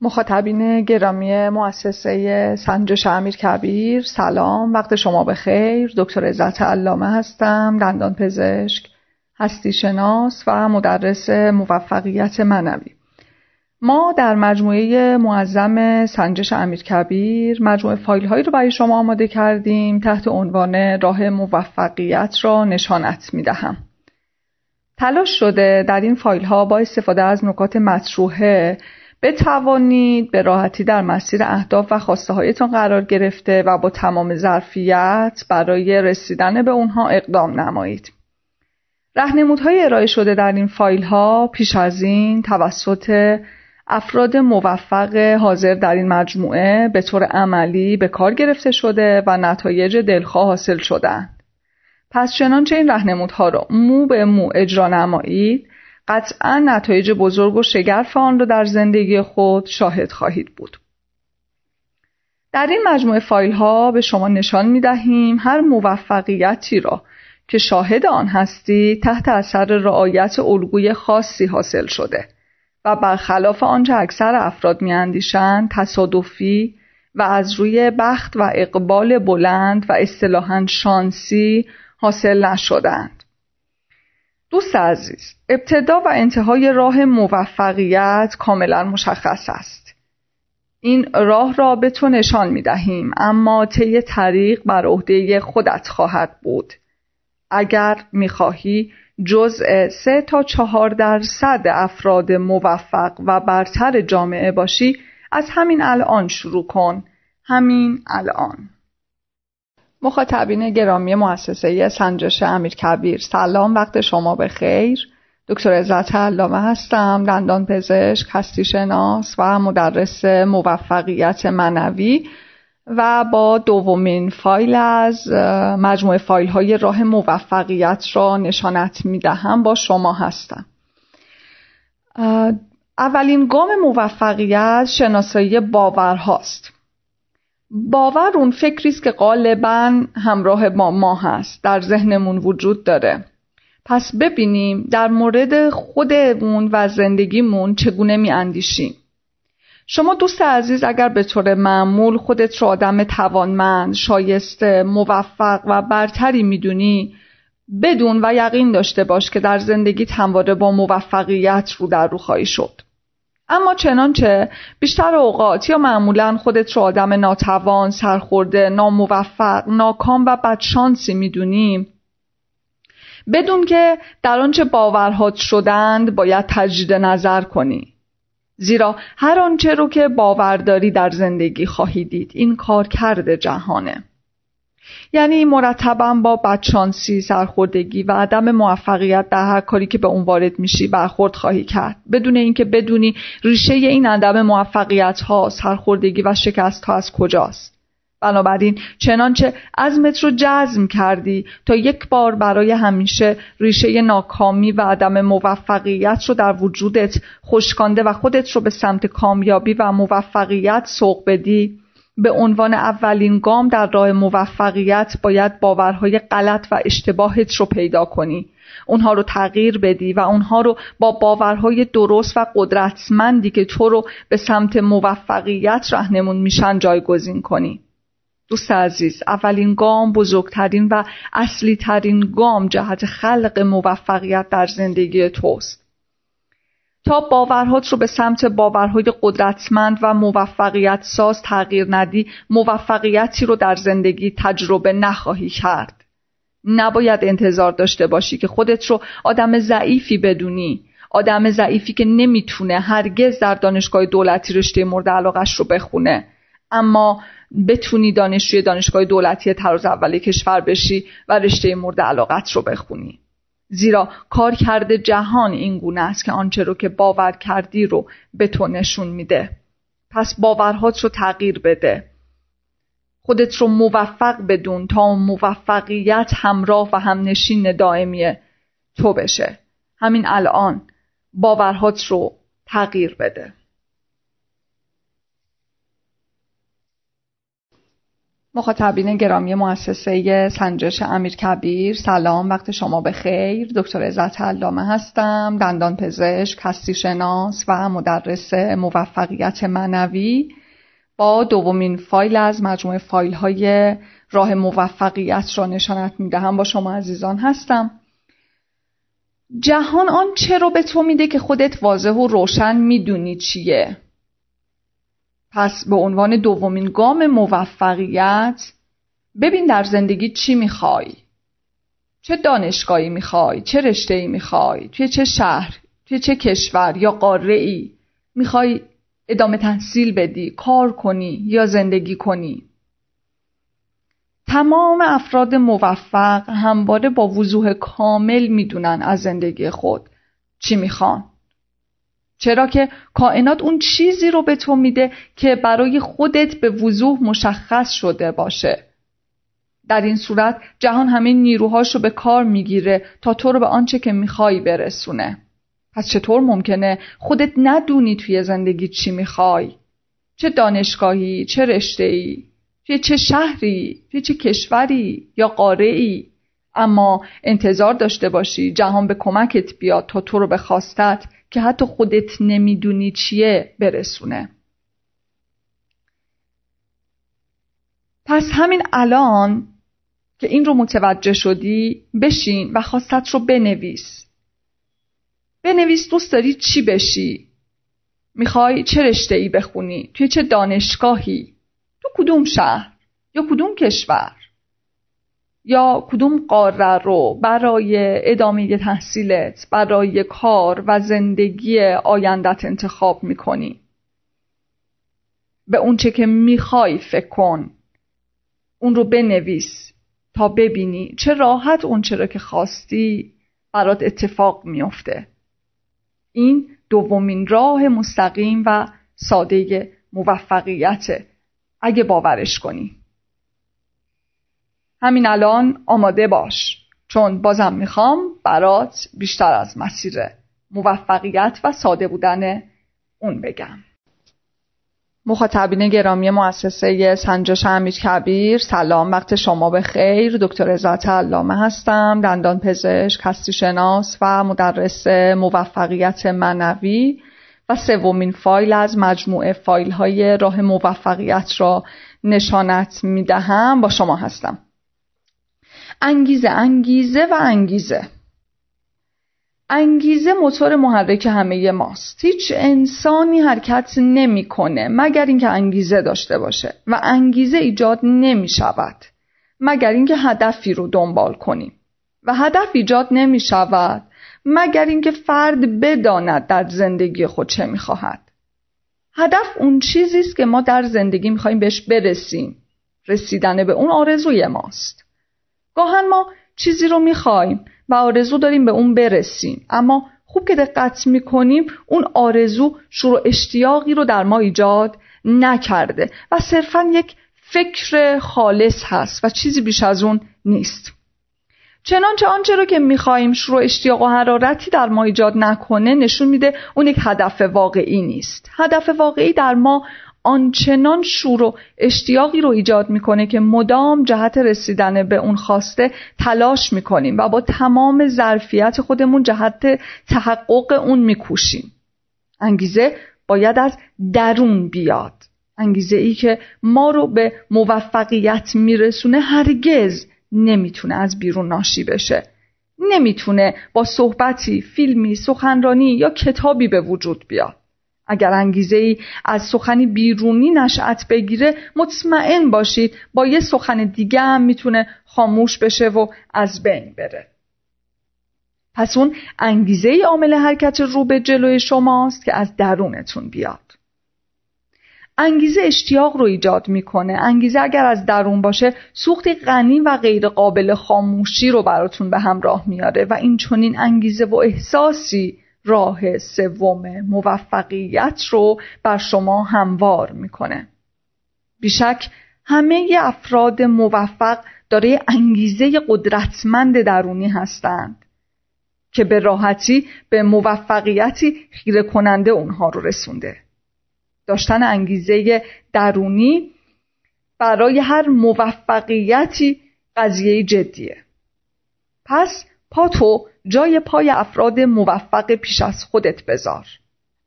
مخاطبین گرامی مؤسسه سنجش امیر کبیر سلام وقت شما بخیر دکتر عزت علامه هستم دندان پزشک هستی شناس و مدرس موفقیت منوی ما در مجموعه معظم سنجش امیر کبیر مجموعه فایل هایی رو برای شما آماده کردیم تحت عنوان راه موفقیت را نشانت می دهم. تلاش شده در این فایل ها با استفاده از نکات مطروحه بتوانید به راحتی در مسیر اهداف و خواسته هایتان قرار گرفته و با تمام ظرفیت برای رسیدن به اونها اقدام نمایید. رهنمودهای ارائه شده در این فایل ها پیش از این توسط افراد موفق حاضر در این مجموعه به طور عملی به کار گرفته شده و نتایج دلخواه حاصل شدند. پس چنانچه این رهنمودها را مو به مو اجرا نمایید قطعا نتایج بزرگ و شگرف آن را در زندگی خود شاهد خواهید بود. در این مجموعه فایل ها به شما نشان می دهیم هر موفقیتی را که شاهد آن هستی تحت اثر رعایت الگوی خاصی حاصل شده و برخلاف آنچه اکثر افراد میاندیشند تصادفی و از روی بخت و اقبال بلند و اصطلاحا شانسی حاصل نشدند. دوست عزیز ابتدا و انتهای راه موفقیت کاملا مشخص است. این راه را به تو نشان می دهیم اما طی طریق بر عهده خودت خواهد بود. اگر می خواهی جزء سه تا چهار درصد افراد موفق و برتر جامعه باشی از همین الان شروع کن. همین الان. مخاطبین گرامی مؤسسه سنجش امیر کبیر سلام وقت شما به خیر دکتر عزت علامه هستم دندان پزشک هستی شناس و مدرس موفقیت منوی و با دومین فایل از مجموعه فایل های راه موفقیت را نشانت می دهم با شما هستم. اولین گام موفقیت شناسایی باورهاست. باور اون فکری است که غالبا همراه با ما هست. در ذهنمون وجود داره. پس ببینیم در مورد خودمون و زندگیمون چگونه می اندیشیم شما دوست عزیز اگر به طور معمول خودت رو آدم توانمند، شایسته، موفق و برتری می‌دونی بدون و یقین داشته باش که در زندگی همواره با موفقیت رو در رو خواهی شد. اما چنانچه بیشتر اوقات یا معمولا خودت رو آدم ناتوان، سرخورده، ناموفق، ناکام و بدشانسی می‌دونیم بدون که در آنچه باورهات شدند باید تجدید نظر کنی. زیرا هر آنچه رو که باورداری در زندگی خواهی دید این کار کرده جهانه. یعنی مرتبا با بدشانسی سرخوردگی و عدم موفقیت در هر کاری که به اون وارد میشی برخورد خواهی کرد. بدون اینکه بدونی ریشه این عدم موفقیت ها سرخوردگی و شکست ها از کجاست. بنابراین چنانچه عزمت رو جزم کردی تا یک بار برای همیشه ریشه ناکامی و عدم موفقیت رو در وجودت خشکانده و خودت رو به سمت کامیابی و موفقیت سوق بدی. به عنوان اولین گام در راه موفقیت باید باورهای غلط و اشتباهت رو پیدا کنی. اونها رو تغییر بدی و اونها رو با باورهای درست و قدرتمندی که تو رو به سمت موفقیت رهنمون میشن جایگزین کنی. دوست عزیز اولین گام بزرگترین و اصلی ترین گام جهت خلق موفقیت در زندگی توست. تا باورهات رو به سمت باورهای قدرتمند و موفقیت ساز تغییر ندی موفقیتی رو در زندگی تجربه نخواهی کرد. نباید انتظار داشته باشی که خودت رو آدم ضعیفی بدونی. آدم ضعیفی که نمی‌تونه هرگز در دانشگاه دولتی رشته مورد علاقش رو بخونه. اما بتونی دانشجوی دانشگاه دولتی تراز اول کشور بشی و رشته مورد علاقت رو بخونی. زیرا کار کرده جهان این گونه است که آنچه رو که باور کردی رو به تو نشون میده. پس باورهات رو تغییر بده. خودت رو موفق بدون تا موفقیت همراه و همنشین دائمی تو بشه. همین الان باورهات رو تغییر بده. مخاطبین گرامی مؤسسه سنجش امیر کبیر سلام وقت شما به خیر دکتر عزت علامه هستم دندان پزشک هستی شناس و مدرس موفقیت منوی با دومین فایل از مجموعه فایل های راه موفقیت را نشانت می‌دهم با شما عزیزان هستم. جهان آنچه رو به تو میده که خودت واضح و روشن می‌دونی چیه؟ پس به عنوان دومین گام موفقیت ببین در زندگی چی می‌خوای. چه دانشگاهی می‌خوای چه رشته ای می‌خوای توی چه شهر توی چه کشور یا قاره ای می‌خوای ادامه تحصیل بدی کار کنی یا زندگی کنی. تمام افراد موفق همواره با وضوح کامل می‌دونن از زندگی خود چی می‌خوان. چرا که کائنات اون چیزی رو به تو میده که برای خودت به وضوح مشخص شده باشه. در این صورت جهان همه نیروهاش رو به کار می‌گیره تا تو رو به آنچه که می‌خوای برسونه. پس چطور ممکنه خودت ندونی توی زندگی چی می‌خوای؟ چه دانشگاهی چه رشته ای چه شهری چه کشوری یا قاره ای اما انتظار داشته باشی جهان به کمکت بیاد تا تو رو به خواستت که حتی خودت نمی‌دونی چیه برسونه. پس همین الان که این رو متوجه شدی بشین و خواستت رو بنویس. بنویس دوست داری چی بشی؟ می‌خوای چه رشته ای بخونی؟ توی چه دانشگاهی؟ تو کدوم شهر یا کدوم کشور؟ یا کدوم قاره رو برای ادامه تحصیلت برای کار و زندگی آیندت انتخاب می‌کنی؟ به اونچه که می‌خوای فکر کن. اون رو بنویس تا ببینی چه راحت اونچه رو که خواستی برات اتفاق میافته. این دومین راه مستقیم و ساده موفقیته اگه باورش کنی. همین الان آماده باش چون بازم می‌خوام برات بیشتر از مسیر موفقیت و ساده بودن اون بگم. مخاطبین گرامی مؤسسه سنجش امیر کبیر سلام وقت شما به خیر. دکتر عزت علامه هستم دندان پزشک هستی شناس و مدرس موفقیت منوی و سومین فایل از مجموعه فایل های راه موفقیت را نشانت می‌دهم. با شما هستم. انگیزه انگیزه و انگیزه. انگیزه موتور محرک همه ماست. هیچ انسانی حرکت نمی‌کنه مگر اینکه انگیزه داشته باشه و انگیزه ایجاد نمی شود مگر اینکه هدفی رو دنبال کنیم و هدف ایجاد نمی شود مگر اینکه فرد بداند در زندگی خود چه می‌خواهد. هدف اون چیزی است که ما در زندگی می‌خوایم بهش برسیم. رسیدن به اون آرزوی ماست. گاهن ما چیزی رو می‌خوایم و آرزو داریم به اون برسیم. اما خوب که دقت می‌کنیم اون آرزو شروع اشتیاقی رو در ما ایجاد نکرده و صرفا یک فکر خالص هست و چیزی بیش از اون نیست. چنانچه آنچه رو که می‌خواهیم شروع اشتیاق و حرارتی در ما ایجاد نکنه نشون میده اون یک هدف واقعی نیست. هدف واقعی در ما آنچنان شور و اشتیاقی رو ایجاد می‌کنه که مدام جهت رسیدن به اون خواسته تلاش می‌کنیم و با تمام ظرفیت خودمون جهت تحقق اون میکوشیم. انگیزه باید از درون بیاد. انگیزه ای که ما رو به موفقیت میرسونه هرگز نمی‌تونه از بیرون ناشی بشه. نمی‌تونه با صحبتی، فیلمی، سخنرانی یا کتابی به وجود بیاد. اگر انگیزه ای از سخنی بیرونی نشأت بگیره مطمئن باشید با یه سخن دیگه هم می‌تونه خاموش بشه و از بین بره. پس اون انگیزه ای عامل حرکت رو به جلوی شماست که از درونتون بیاد. انگیزه اشتیاق رو ایجاد می‌کنه. انگیزه اگر از درون باشه سوختی غنی و غیر قابل خاموشی رو براتون به همراه میاره و این چنین انگیزه و احساسی راه سوم موفقیت رو بر شما هموار می‌کنه. بیشک همه افراد موفق داره انگیزه قدرتمند درونی هستند که به راحتی به موفقیتی خیره کننده اونها رو رسونده. داشتن انگیزه درونی برای هر موفقیتی قضیه جدیه. پس پا تو جای پای افراد موفق پیش از خودت بذار.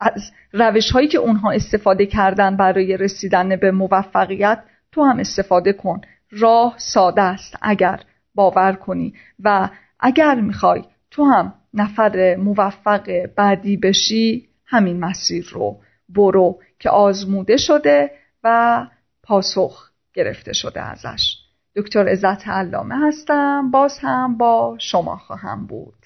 از روش هایی که اونها استفاده کردن برای رسیدن به موفقیت تو هم استفاده کن. راه ساده است اگر باور کنی و اگر می‌خوای تو هم نفر موفق بعدی بشی همین مسیر رو برو که آزموده شده و پاسخ گرفته شده ازش. دکتر عزت علامه هستم. باز هم با شما خواهم بود.